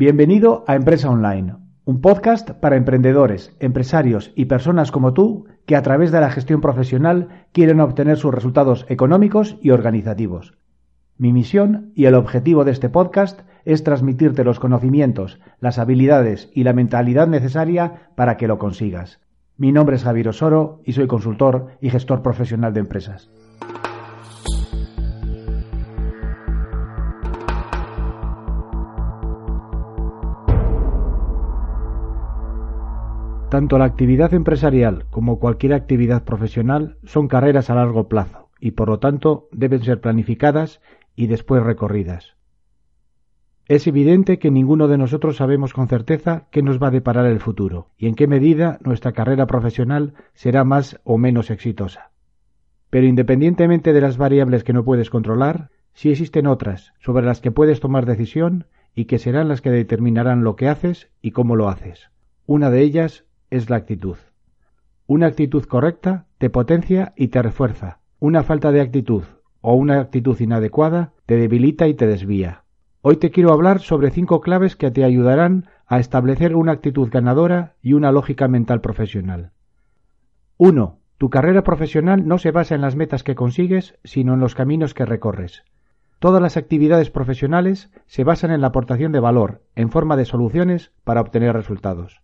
Bienvenido a Empresa Online, un podcast para emprendedores, empresarios y personas como tú que a través de la gestión profesional quieren obtener sus resultados económicos y organizativos. Mi misión y el objetivo de este podcast es transmitirte los conocimientos, las habilidades y la mentalidad necesaria para que lo consigas. Mi nombre es Javier Osoro y soy consultor y gestor profesional de empresas. Tanto la actividad empresarial como cualquier actividad profesional son carreras a largo plazo y por lo tanto deben ser planificadas y después recorridas. Es evidente que ninguno de nosotros sabemos con certeza qué nos va a deparar el futuro y en qué medida nuestra carrera profesional será más o menos exitosa. Pero independientemente de las variables que no puedes controlar, sí existen otras sobre las que puedes tomar decisión y que serán las que determinarán lo que haces y cómo lo haces. Una de ellas es la actitud. Una actitud correcta te potencia y te refuerza. Una falta de actitud o una actitud inadecuada te debilita y te desvía. Hoy te quiero hablar sobre cinco claves que te ayudarán a establecer una actitud ganadora y una lógica mental profesional. 1. Tu carrera profesional no se basa en las metas que consigues, sino en los caminos que recorres. Todas las actividades profesionales se basan en la aportación de valor, en forma de soluciones para obtener resultados.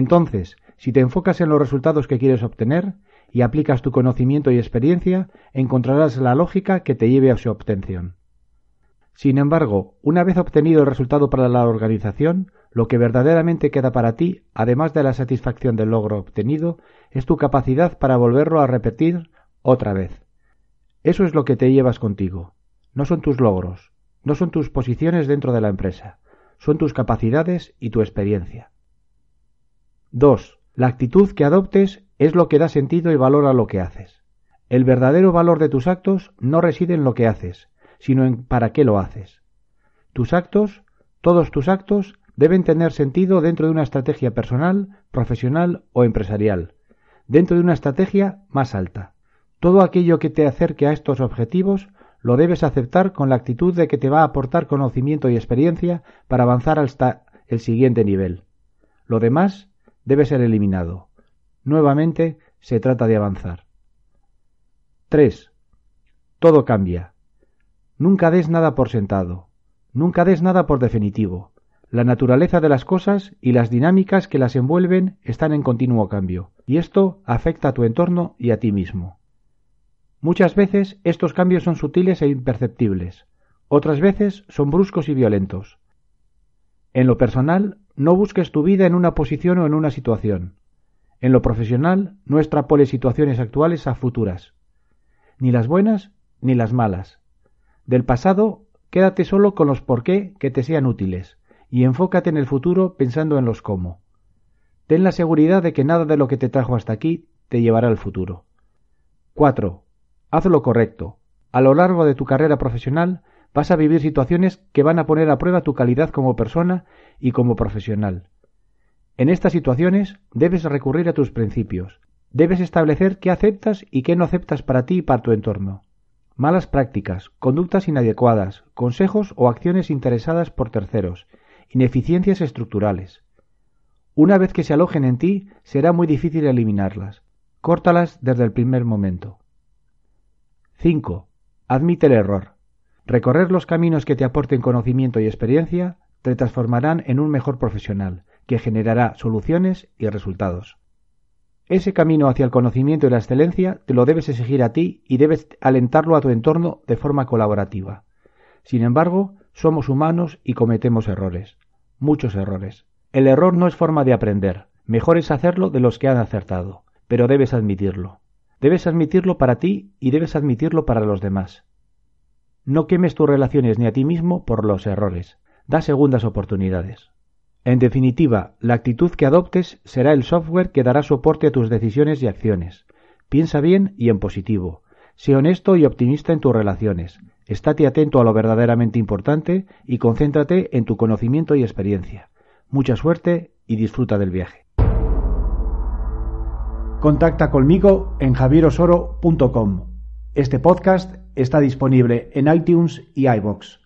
Entonces, si te enfocas en los resultados que quieres obtener y aplicas tu conocimiento y experiencia, encontrarás la lógica que te lleve a su obtención. Sin embargo, una vez obtenido el resultado para la organización, lo que verdaderamente queda para ti, además de la satisfacción del logro obtenido, es tu capacidad para volverlo a repetir otra vez. Eso es lo que te llevas contigo. No son tus logros, no son tus posiciones dentro de la empresa, son tus capacidades y tu experiencia. 2. La actitud que adoptes es lo que da sentido y valor a lo que haces. El verdadero valor de tus actos no reside en lo que haces, sino en para qué lo haces. Tus actos, todos tus actos, deben tener sentido dentro de una estrategia personal, profesional o empresarial, dentro de una estrategia más alta. Todo aquello que te acerque a estos objetivos lo debes aceptar con la actitud de que te va a aportar conocimiento y experiencia para avanzar hasta el siguiente nivel. Lo demás debe ser eliminado. Nuevamente se trata de avanzar. 3. Todo cambia. Nunca des nada por sentado. Nunca des nada por definitivo. La naturaleza de las cosas y las dinámicas que las envuelven están en continuo cambio, y esto afecta a tu entorno y a ti mismo. Muchas veces estos cambios son sutiles e imperceptibles, otras veces son bruscos y violentos. En lo personal, no busques tu vida en una posición o en una situación. En lo profesional, no extrapoles situaciones actuales a futuras, ni las buenas ni las malas. Del pasado, quédate solo con los por qué que te sean útiles, y enfócate en el futuro pensando en los cómo. Ten la seguridad de que nada de lo que te trajo hasta aquí te llevará al futuro. 4. Haz lo correcto. A lo largo de tu carrera profesional vas a vivir situaciones que van a poner a prueba tu calidad como persona y como profesional. En estas situaciones debes recurrir a tus principios. Debes establecer qué aceptas y qué no aceptas para ti y para tu entorno. Malas prácticas, conductas inadecuadas, consejos o acciones interesadas por terceros, ineficiencias estructurales. Una vez que se alojen en ti, será muy difícil eliminarlas. Córtalas desde el primer momento. 5. Admite el error. Recorrer los caminos que te aporten conocimiento y experiencia te transformarán en un mejor profesional, que generará soluciones y resultados. Ese camino hacia el conocimiento y la excelencia te lo debes exigir a ti y debes alentarlo a tu entorno de forma colaborativa. Sin embargo, somos humanos y cometemos errores, muchos errores. El error no es forma de aprender, mejor es hacerlo de los que han acertado, pero debes admitirlo. Debes admitirlo para ti y debes admitirlo para los demás. No quemes tus relaciones ni a ti mismo por los errores. Da segundas oportunidades. En definitiva, la actitud que adoptes será el software que dará soporte a tus decisiones y acciones. Piensa bien y en positivo. Sé honesto y optimista en tus relaciones. Estate atento a lo verdaderamente importante y concéntrate en tu conocimiento y experiencia. Mucha suerte y disfruta del viaje. Contacta conmigo en javierosoro.com. Este podcast está disponible en iTunes y iBox.